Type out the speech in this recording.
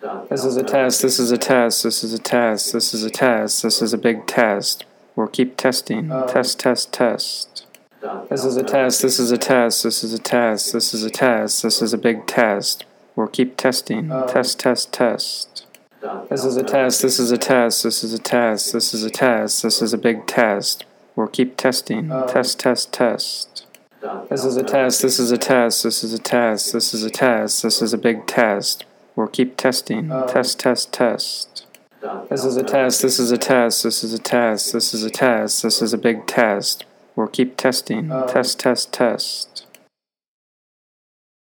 This is a test, this is a test, this is a test, this is a test, this is a big test. We'll keep testing. Test, test, test. This is a test, this is a test, this is a test, this is a test, this is a big test. We'll keep testing. Test, test, test. This is a test, this is a test, this is a test, this is a test, this is a big test. We'll keep testing. Test, test, test. This is a test, this is a test, this is a test, this is a test, this is a big test. We'll keep testing. Um, test, test, test. This is a test, this is a test, this is a test, this is a test, this is a big test. We'll keep testing. Um, test, test, test.